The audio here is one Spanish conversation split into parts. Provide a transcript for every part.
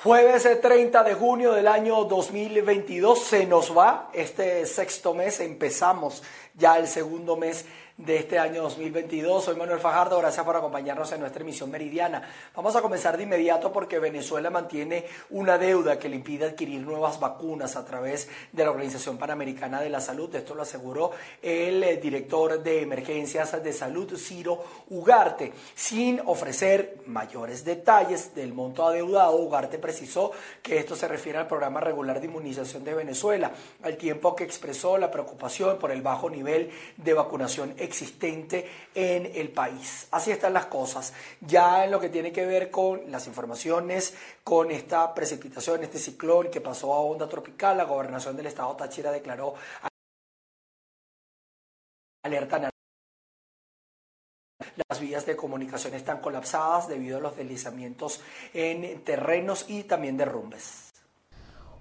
Jueves 30 de junio del año 2022 se nos va este sexto mes, empezamos ya el segundo mes de este año 2022. Soy Manuel Fajardo, gracias por acompañarnos en nuestra emisión meridiana. Vamos a comenzar de inmediato porque Venezuela mantiene una deuda que le impide adquirir nuevas vacunas a través de la Organización Panamericana de la Salud. Esto lo aseguró el eh, director de emergencias de salud, Ciro Ugarte. Sin ofrecer mayores detalles del monto adeudado, Ugarte precisó que esto se refiere al programa regular de inmunización de Venezuela, al tiempo que expresó la preocupación por el bajo nivel de vacunación existente en el país. Así están las cosas. Ya en lo que tiene que ver con las informaciones, con esta precipitación, este ciclón que pasó a onda tropical, la gobernación del estado Táchira declaró alerta las vías de comunicación están colapsadas debido a los deslizamientos en terrenos y también derrumbes.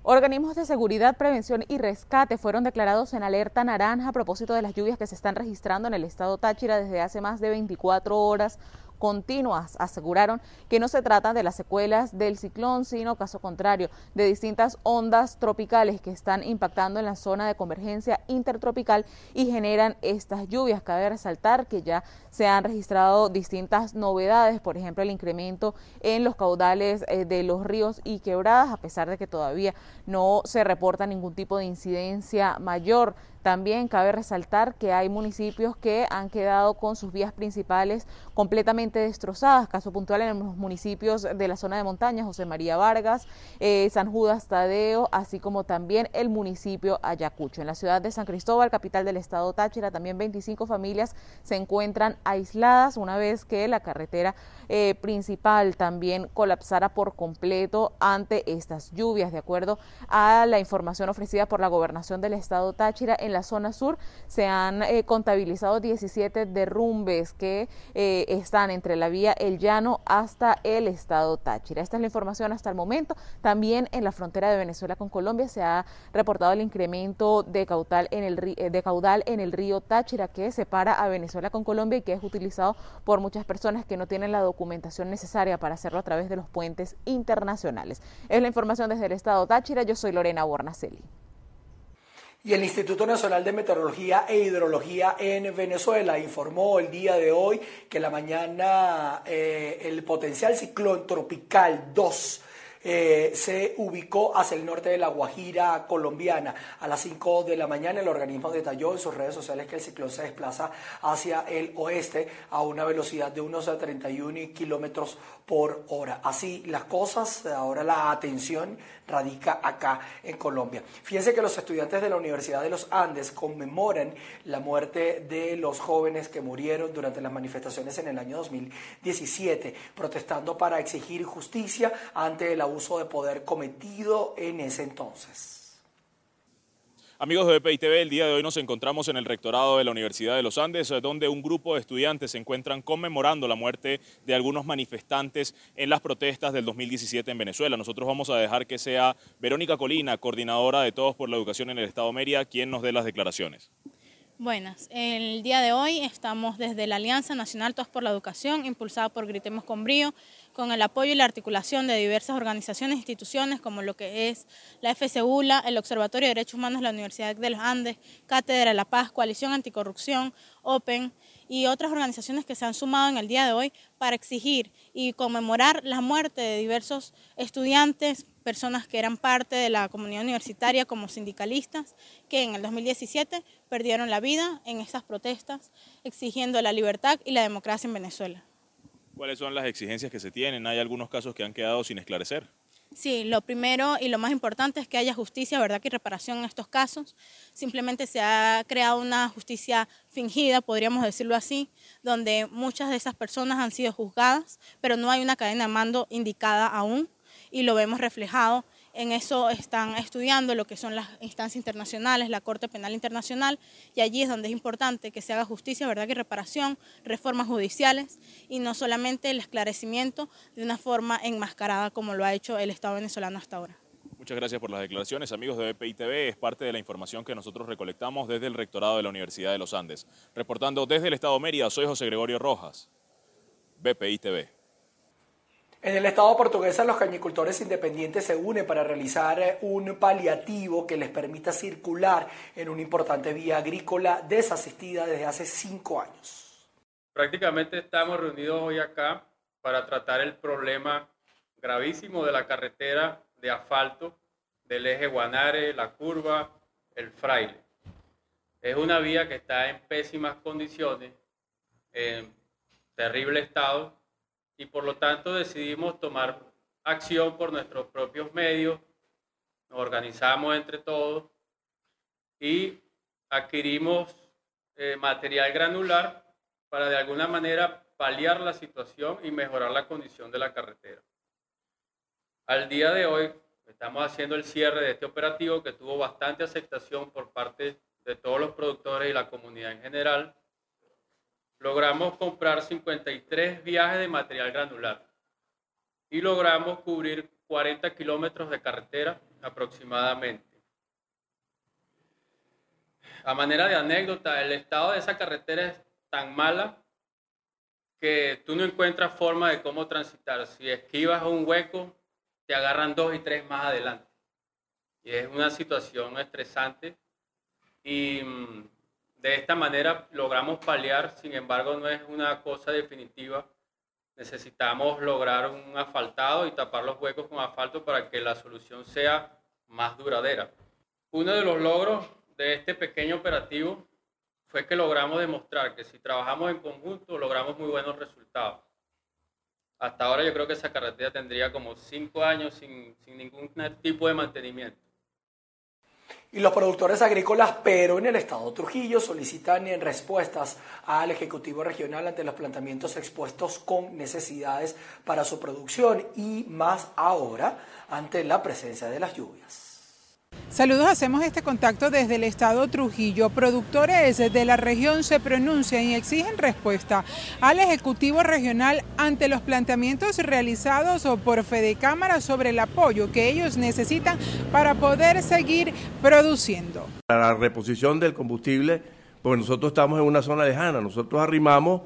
Organismos de seguridad, prevención y rescate fueron declarados en alerta naranja a propósito de las lluvias que se están registrando en el estado Táchira desde hace más de 24 horas continuas. Aseguraron que no se trata de las secuelas del ciclón, sino caso contrario, de distintas ondas tropicales que están impactando en la zona de convergencia intertropical y generan estas lluvias. Cabe resaltar que ya se han registrado distintas novedades, por ejemplo, el incremento en los caudales eh, de los ríos y quebradas, a pesar de que todavía no se reporta ningún tipo de incidencia mayor. También cabe resaltar que hay municipios que han quedado con sus vías principales completamente destrozadas. Caso puntual en los municipios de la zona de montaña, José María Vargas, eh, San Judas Tadeo, así como también el municipio Ayacucho. En la ciudad de San Cristóbal, capital del estado Táchira, también 25 familias se encuentran aisladas una vez que la carretera eh, principal también colapsara por completo ante estas lluvias. De acuerdo a la información ofrecida por la gobernación del estado Táchira, en la zona sur se han eh, contabilizado 17 derrumbes que eh, están entre la vía El Llano hasta el estado Táchira. Esta es la información hasta el momento. También en la frontera de Venezuela con Colombia se ha reportado el incremento de caudal en el, de caudal en el río Táchira que separa a Venezuela con Colombia y que es utilizado por muchas personas que no tienen la documentación necesaria para hacerlo a través de los puentes internacionales. Es la información desde el estado Táchira. Yo soy Lorena Bornacelli. Y el Instituto Nacional de Meteorología e Hidrología en Venezuela informó el día de hoy que la mañana eh, el potencial ciclón tropical 2 eh, se ubicó hacia el norte de la Guajira colombiana. A las 5 de la mañana el organismo detalló en sus redes sociales que el ciclón se desplaza hacia el oeste a una velocidad de unos 31 kilómetros por hora. Así las cosas, ahora la atención radica acá en Colombia. Fíjense que los estudiantes de la Universidad de los Andes conmemoran la muerte de los jóvenes que murieron durante las manifestaciones en el año 2017, protestando para exigir justicia ante el abuso de poder cometido en ese entonces. Amigos de BPI TV, el día de hoy nos encontramos en el rectorado de la Universidad de los Andes, donde un grupo de estudiantes se encuentran conmemorando la muerte de algunos manifestantes en las protestas del 2017 en Venezuela. Nosotros vamos a dejar que sea Verónica Colina, coordinadora de Todos por la Educación en el Estado de Mérida, quien nos dé las declaraciones. Buenas, el día de hoy estamos desde la Alianza Nacional Todos por la Educación, impulsada por Gritemos con Brío, con el apoyo y la articulación de diversas organizaciones e instituciones como lo que es la FCULA, el Observatorio de Derechos Humanos de la Universidad de los Andes, Cátedra de la Paz, Coalición Anticorrupción, OPEN y otras organizaciones que se han sumado en el día de hoy para exigir y conmemorar la muerte de diversos estudiantes, personas que eran parte de la comunidad universitaria como sindicalistas, que en el 2017 perdieron la vida en estas protestas exigiendo la libertad y la democracia en Venezuela. ¿Cuáles son las exigencias que se tienen? ¿Hay algunos casos que han quedado sin esclarecer? Sí, lo primero y lo más importante es que haya justicia, verdad y reparación en estos casos. Simplemente se ha creado una justicia fingida, podríamos decirlo así, donde muchas de esas personas han sido juzgadas, pero no hay una cadena de mando indicada aún y lo vemos reflejado. En eso están estudiando lo que son las instancias internacionales, la Corte Penal Internacional, y allí es donde es importante que se haga justicia, verdad y reparación, reformas judiciales y no solamente el esclarecimiento de una forma enmascarada como lo ha hecho el Estado venezolano hasta ahora. Muchas gracias por las declaraciones, amigos de BPI TV. Es parte de la información que nosotros recolectamos desde el rectorado de la Universidad de los Andes. Reportando desde el Estado de Mérida, soy José Gregorio Rojas, BPI TV. En el estado portuguesa, los cañicultores independientes se unen para realizar eh, un paliativo que les permita circular en una importante vía agrícola desasistida desde hace cinco años. Prácticamente estamos reunidos hoy acá para tratar el problema gravísimo de la carretera de asfalto del eje Guanare, la curva, el fraile. Es una vía que está en pésimas condiciones, en terrible estado, y por lo tanto decidimos tomar acción por nuestros propios medios, nos organizamos entre todos y adquirimos eh, material granular para de alguna manera paliar la situación y mejorar la condición de la carretera. Al día de hoy estamos haciendo el cierre de este operativo que tuvo bastante aceptación por parte de todos los productores y la comunidad en general logramos comprar 53 viajes de material granular y logramos cubrir 40 kilómetros de carretera aproximadamente. A manera de anécdota, el estado de esa carretera es tan mala que tú no encuentras forma de cómo transitar. Si esquivas un hueco, te agarran dos y tres más adelante. Y es una situación estresante. Y mm, de esta manera logramos paliar, sin embargo no es una cosa definitiva. Necesitamos lograr un asfaltado y tapar los huecos con asfalto para que la solución sea más duradera. Uno de los logros de este pequeño operativo fue que logramos demostrar que si trabajamos en conjunto logramos muy buenos resultados. Hasta ahora yo creo que esa carretera tendría como cinco años sin, sin ningún tipo de mantenimiento. Y los productores agrícolas, pero en el estado Trujillo, solicitan respuestas al Ejecutivo Regional ante los planteamientos expuestos con necesidades para su producción y más ahora ante la presencia de las lluvias. Saludos, hacemos este contacto desde el estado Trujillo. Productores de la región se pronuncian y exigen respuesta al Ejecutivo Regional ante los planteamientos realizados por Fede Cámara sobre el apoyo que ellos necesitan para poder seguir produciendo. La reposición del combustible, porque nosotros estamos en una zona lejana, nosotros arrimamos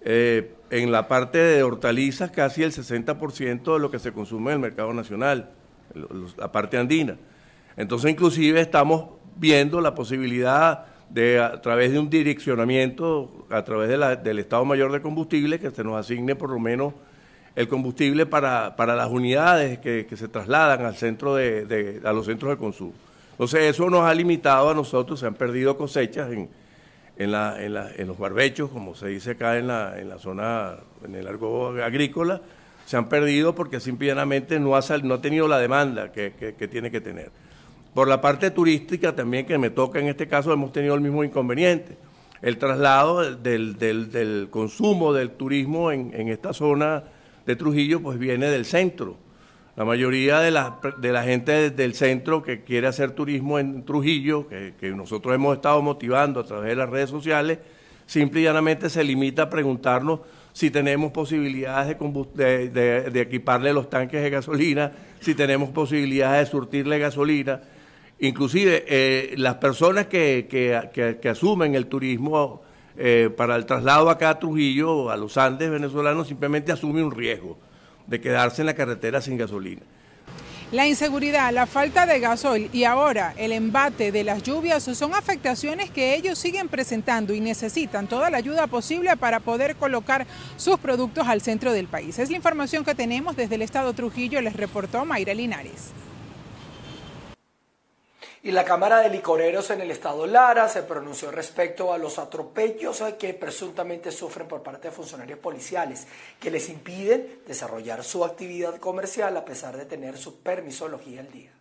eh, en la parte de hortalizas casi el 60% de lo que se consume en el mercado nacional, la parte andina. Entonces, inclusive estamos viendo la posibilidad de, a través de un direccionamiento, a través del Estado Mayor de Combustible, que se nos asigne por lo menos el combustible para, las unidades que, se trasladan al centro de, a los centros de consumo. Entonces, eso nos ha limitado a nosotros, se han perdido cosechas en, en, los barbechos, como se dice acá en la, en la zona, en el arco agrícola, se han perdido porque simplemente no ha, no ha tenido la demanda que tiene que tener. Por la parte turística también que me toca en este caso hemos tenido el mismo inconveniente. El traslado del, consumo del turismo en, esta zona de Trujillo pues viene del centro. La mayoría de la, de la gente del centro que quiere hacer turismo en Trujillo, que, nosotros hemos estado motivando a través de las redes sociales, simple y llanamente se limita a preguntarnos si tenemos posibilidades de, de, equiparle los tanques de gasolina, si tenemos posibilidades de surtirle gasolina, Inclusive eh, las personas que, que, asumen el turismo eh, para el traslado acá a Trujillo, a los Andes venezolanos, simplemente asumen un riesgo de quedarse en la carretera sin gasolina. La inseguridad, la falta de gasol y ahora el embate de las lluvias son afectaciones que ellos siguen presentando y necesitan toda la ayuda posible para poder colocar sus productos al centro del país. Es la información que tenemos desde el estado Trujillo, les reportó Mayra Linares. Y la Cámara de Licoreros en el estado Lara se pronunció respecto a los atropellos que presuntamente sufren por parte de funcionarios policiales que les impiden desarrollar su actividad comercial a pesar de tener su permisología al día.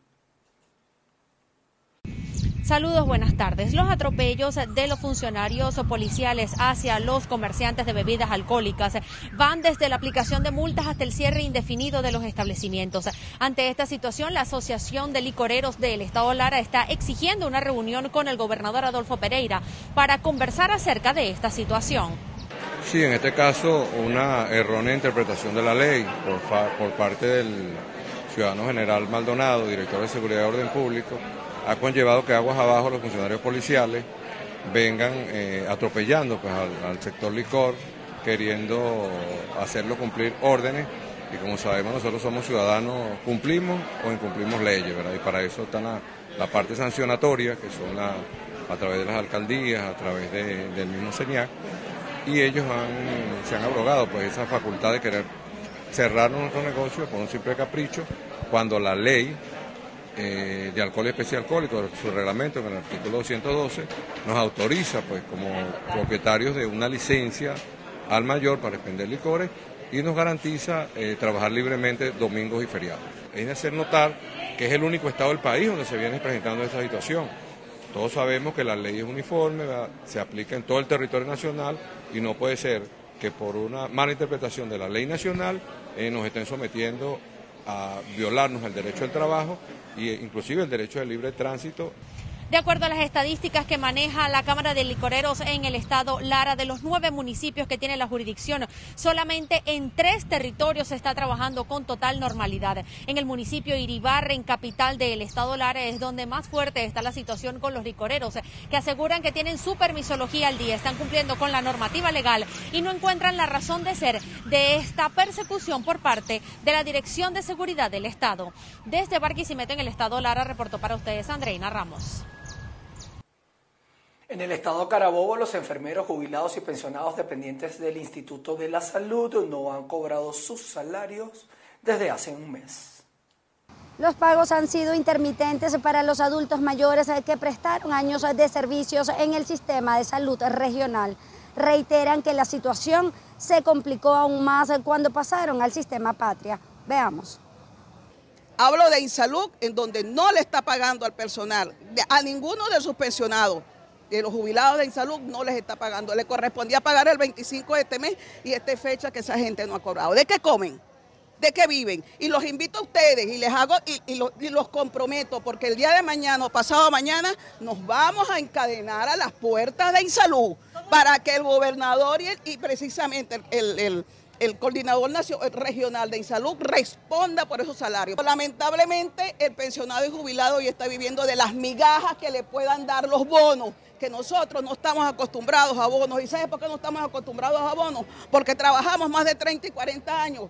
Saludos, buenas tardes. Los atropellos de los funcionarios policiales hacia los comerciantes de bebidas alcohólicas van desde la aplicación de multas hasta el cierre indefinido de los establecimientos. Ante esta situación, la Asociación de Licoreros del Estado Lara está exigiendo una reunión con el gobernador Adolfo Pereira para conversar acerca de esta situación. Sí, en este caso una errónea interpretación de la ley por, por parte del ciudadano general Maldonado, director de Seguridad y Orden Público ha conllevado que aguas abajo los funcionarios policiales vengan eh, atropellando pues, al, sector licor, queriendo hacerlo cumplir órdenes Y como sabemos, nosotros somos ciudadanos, cumplimos o incumplimos leyes, ¿verdad? Y para eso está la, parte sancionatoria, que son a través de las alcaldías, a través del mismo CENIAC, y ellos se han abrogado pues esa facultad de querer cerrar nuestro negocio por un simple capricho, cuando la ley eh, de alcohol especial alcohólico, su reglamento en el artículo 212, nos autoriza pues como propietarios de una licencia al mayor para expender licores y nos garantiza eh, trabajar libremente domingos y feriados. Es de hacer notar que es el único estado del país donde se viene presentando esta situación. Todos sabemos que la ley es uniforme, se aplica en todo el territorio nacional y no puede ser que por una mala interpretación de la ley nacional eh, nos estén sometiendo a violarnos el derecho al trabajo e inclusive el derecho al libre tránsito de acuerdo a las estadísticas que maneja la Cámara de Licoreros en el estado Lara, de los nueve municipios que tiene la jurisdicción, solamente en tres territorios se está trabajando con total normalidad. En el municipio Iribarre, en capital del estado Lara, es donde más fuerte está la situación con los licoreros, que aseguran que tienen su permisología al día, están cumpliendo con la normativa legal y no encuentran la razón de ser de esta persecución por parte de la Dirección de Seguridad del Estado. Desde Barquisimeto, en el estado Lara, reportó para ustedes Andreina Ramos. En el estado Carabobo, los enfermeros jubilados y pensionados dependientes del Instituto de la Salud no han cobrado sus salarios desde hace un mes. Los pagos han sido intermitentes para los adultos mayores que prestaron años de servicios en el sistema de salud regional. Reiteran que la situación se complicó aún más cuando pasaron al sistema patria. Veamos. Hablo de Insalud, en donde no le está pagando al personal, a ninguno de sus pensionados de los jubilados de salud no les está pagando. Le correspondía pagar el 25 de este mes y esta fecha que esa gente no ha cobrado. ¿De qué comen? ¿De qué viven? Y los invito a ustedes y les hago y, los comprometo porque el día de mañana o pasado mañana nos vamos a encadenar a las puertas de Insalud para que el gobernador y, precisamente el, el coordinador regional de Insalud responda por esos salarios. Lamentablemente el pensionado y jubilado hoy está viviendo de las migajas que le puedan dar los bonos que nosotros no estamos acostumbrados a bonos. ¿Y sabes por qué no estamos acostumbrados a bonos? Porque trabajamos más de 30 y 40 años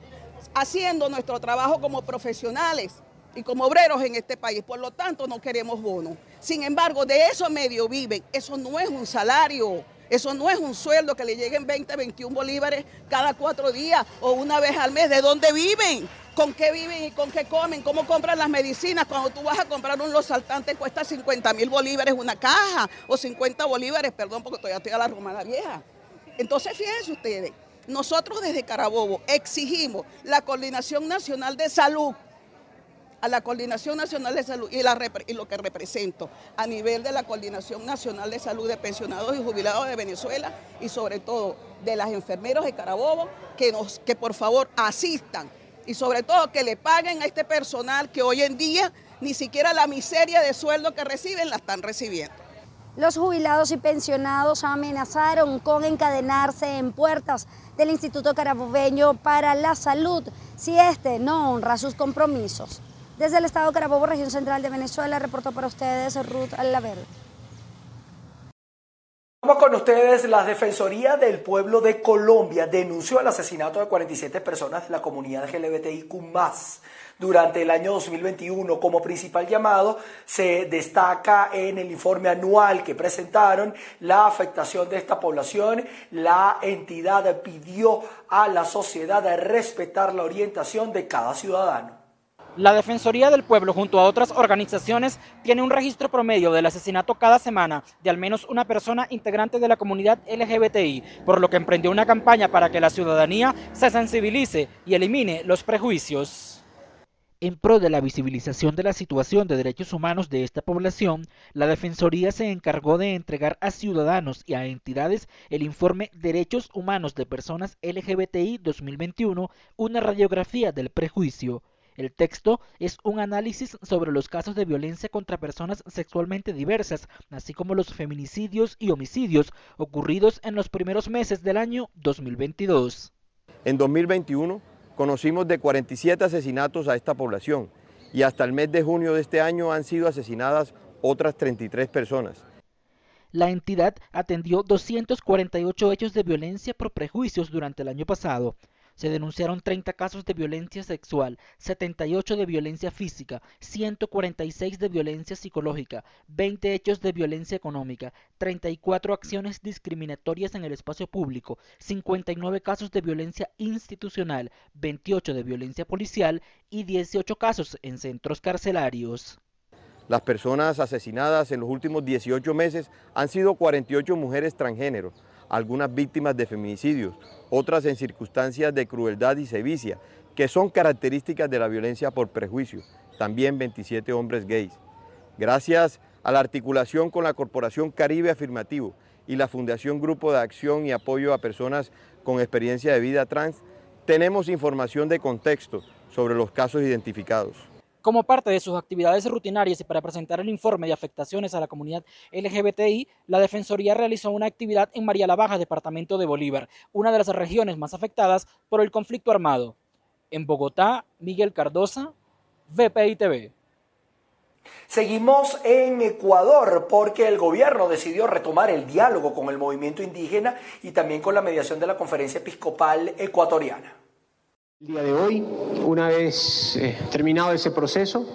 haciendo nuestro trabajo como profesionales y como obreros en este país. Por lo tanto, no queremos bonos. Sin embargo, de eso medio viven. Eso no es un salario. Eso no es un sueldo que le lleguen 20, 21 bolívares cada cuatro días o una vez al mes. ¿De dónde viven? con qué viven y con qué comen, cómo compran las medicinas. Cuando tú vas a comprar un los saltantes cuesta 50 mil bolívares una caja o 50 bolívares, perdón, porque todavía estoy a la romana vieja. Entonces, fíjense ustedes, nosotros desde Carabobo exigimos la Coordinación Nacional de Salud, a la Coordinación Nacional de Salud y, lo que represento a nivel de la Coordinación Nacional de Salud de Pensionados y Jubilados de Venezuela y sobre todo de las enfermeros de Carabobo, que, nos, que por favor asistan y sobre todo que le paguen a este personal que hoy en día ni siquiera la miseria de sueldo que reciben la están recibiendo. Los jubilados y pensionados amenazaron con encadenarse en puertas del Instituto Carabobeño para la Salud si este no honra sus compromisos. Desde el Estado Carabobo, región central de Venezuela, reportó para ustedes Ruth Alaverde. Vamos con ustedes. La Defensoría del Pueblo de Colombia denunció el asesinato de 47 personas de la comunidad LGBTIQ durante el año 2021. Como principal llamado se destaca en el informe anual que presentaron la afectación de esta población. La entidad pidió a la sociedad respetar la orientación de cada ciudadano. La Defensoría del Pueblo, junto a otras organizaciones, tiene un registro promedio del asesinato cada semana de al menos una persona integrante de la comunidad LGBTI, por lo que emprendió una campaña para que la ciudadanía se sensibilice y elimine los prejuicios. En pro de la visibilización de la situación de derechos humanos de esta población, la Defensoría se encargó de entregar a ciudadanos y a entidades el informe Derechos Humanos de Personas LGBTI 2021, una radiografía del prejuicio. El texto es un análisis sobre los casos de violencia contra personas sexualmente diversas, así como los feminicidios y homicidios ocurridos en los primeros meses del año 2022. En 2021 conocimos de 47 asesinatos a esta población y hasta el mes de junio de este año han sido asesinadas otras 33 personas. La entidad atendió 248 hechos de violencia por prejuicios durante el año pasado. Se denunciaron 30 casos de violencia sexual, 78 de violencia física, 146 de violencia psicológica, 20 hechos de violencia económica, 34 acciones discriminatorias en el espacio público, 59 casos de violencia institucional, 28 de violencia policial y 18 casos en centros carcelarios. Las personas asesinadas en los últimos 18 meses han sido 48 mujeres transgénero, algunas víctimas de feminicidios, otras en circunstancias de crueldad y sevicia, que son características de la violencia por prejuicio, también 27 hombres gays. Gracias a la articulación con la Corporación Caribe Afirmativo y la Fundación Grupo de Acción y Apoyo a Personas con Experiencia de Vida Trans, tenemos información de contexto sobre los casos identificados. Como parte de sus actividades rutinarias y para presentar el informe de afectaciones a la comunidad LGBTI, la Defensoría realizó una actividad en María la Baja, departamento de Bolívar, una de las regiones más afectadas por el conflicto armado. En Bogotá, Miguel Cardosa, VPI TV. Seguimos en Ecuador porque el gobierno decidió retomar el diálogo con el movimiento indígena y también con la mediación de la conferencia episcopal ecuatoriana. El día de hoy, una vez eh, terminado ese proceso,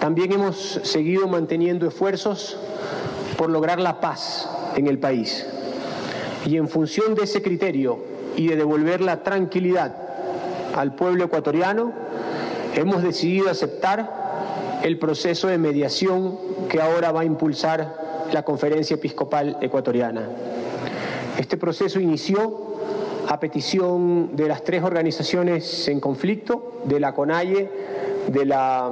también hemos seguido manteniendo esfuerzos por lograr la paz en el país. Y en función de ese criterio y de devolver la tranquilidad al pueblo ecuatoriano, hemos decidido aceptar el proceso de mediación que ahora va a impulsar la Conferencia Episcopal Ecuatoriana. Este proceso inició a petición de las tres organizaciones en conflicto, de la CONAIE, de la,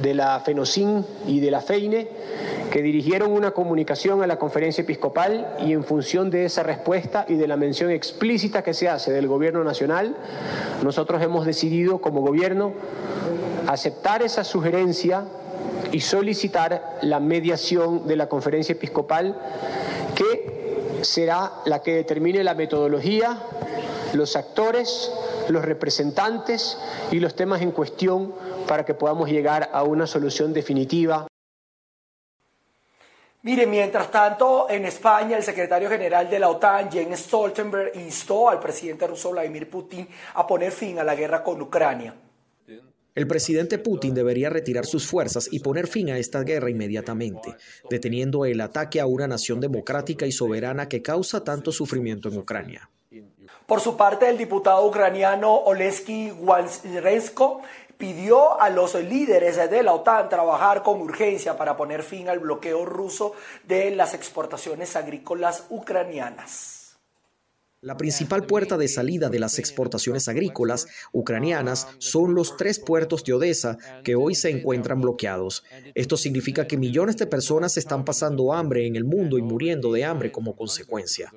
de la FENOCIN y de la FEINE, que dirigieron una comunicación a la conferencia episcopal y en función de esa respuesta y de la mención explícita que se hace del gobierno nacional, nosotros hemos decidido como gobierno aceptar esa sugerencia y solicitar la mediación de la conferencia episcopal será la que determine la metodología, los actores, los representantes y los temas en cuestión para que podamos llegar a una solución definitiva. Mire, mientras tanto, en España, el secretario general de la OTAN, Jens Stoltenberg, instó al presidente ruso Vladimir Putin a poner fin a la guerra con Ucrania. El presidente Putin debería retirar sus fuerzas y poner fin a esta guerra inmediatamente, deteniendo el ataque a una nación democrática y soberana que causa tanto sufrimiento en Ucrania. Por su parte, el diputado ucraniano Oleski Wanrensko pidió a los líderes de la OTAN trabajar con urgencia para poner fin al bloqueo ruso de las exportaciones agrícolas ucranianas. La principal puerta de salida de las exportaciones agrícolas ucranianas son los tres puertos de Odessa que hoy se encuentran bloqueados. Esto significa que millones de personas están pasando hambre en el mundo y muriendo de hambre como consecuencia.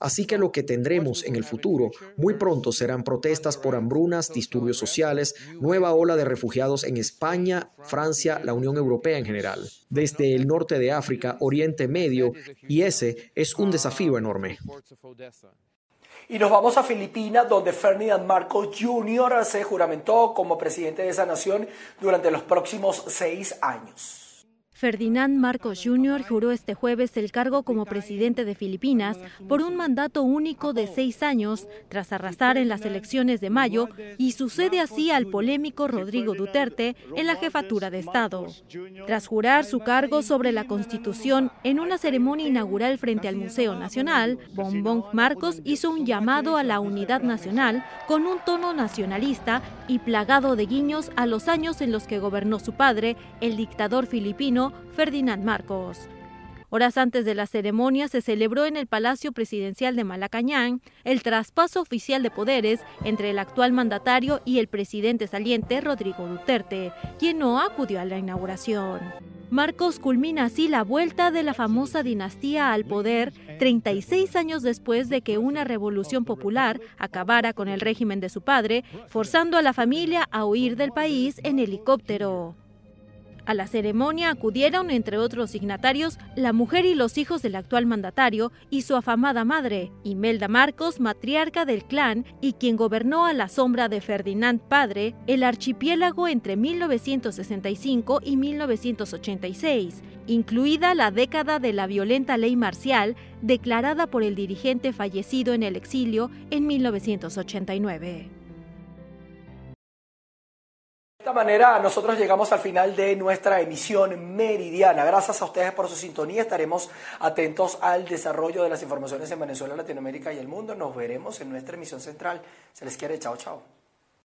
Así que lo que tendremos en el futuro muy pronto serán protestas por hambrunas, disturbios sociales, nueva ola de refugiados en España, Francia, la Unión Europea en general, desde el norte de África, Oriente Medio, y ese es un desafío enorme. Y nos vamos a Filipinas, donde Ferdinand Marcos Jr. se juramentó como presidente de esa nación durante los próximos seis años. Ferdinand Marcos Jr. juró este jueves el cargo como presidente de Filipinas por un mandato único de seis años tras arrasar en las elecciones de mayo y sucede así al polémico Rodrigo Duterte en la jefatura de Estado. Tras jurar su cargo sobre la Constitución en una ceremonia inaugural frente al Museo Nacional, Bonbon Marcos hizo un llamado a la unidad nacional con un tono nacionalista y plagado de guiños a los años en los que gobernó su padre, el dictador filipino Ferdinand Marcos. Horas antes de la ceremonia se celebró en el Palacio Presidencial de Malacañán el traspaso oficial de poderes entre el actual mandatario y el presidente saliente Rodrigo Duterte, quien no acudió a la inauguración. Marcos culmina así la vuelta de la famosa dinastía al poder 36 años después de que una revolución popular acabara con el régimen de su padre, forzando a la familia a huir del país en helicóptero. A la ceremonia acudieron, entre otros signatarios, la mujer y los hijos del actual mandatario y su afamada madre, Imelda Marcos, matriarca del clan y quien gobernó a la sombra de Ferdinand Padre el archipiélago entre 1965 y 1986, incluida la década de la violenta ley marcial declarada por el dirigente fallecido en el exilio en 1989. De esta manera nosotros llegamos al final de nuestra emisión meridiana. Gracias a ustedes por su sintonía. Estaremos atentos al desarrollo de las informaciones en Venezuela, Latinoamérica y el mundo. Nos veremos en nuestra emisión central. Se les quiere. Chao, chao.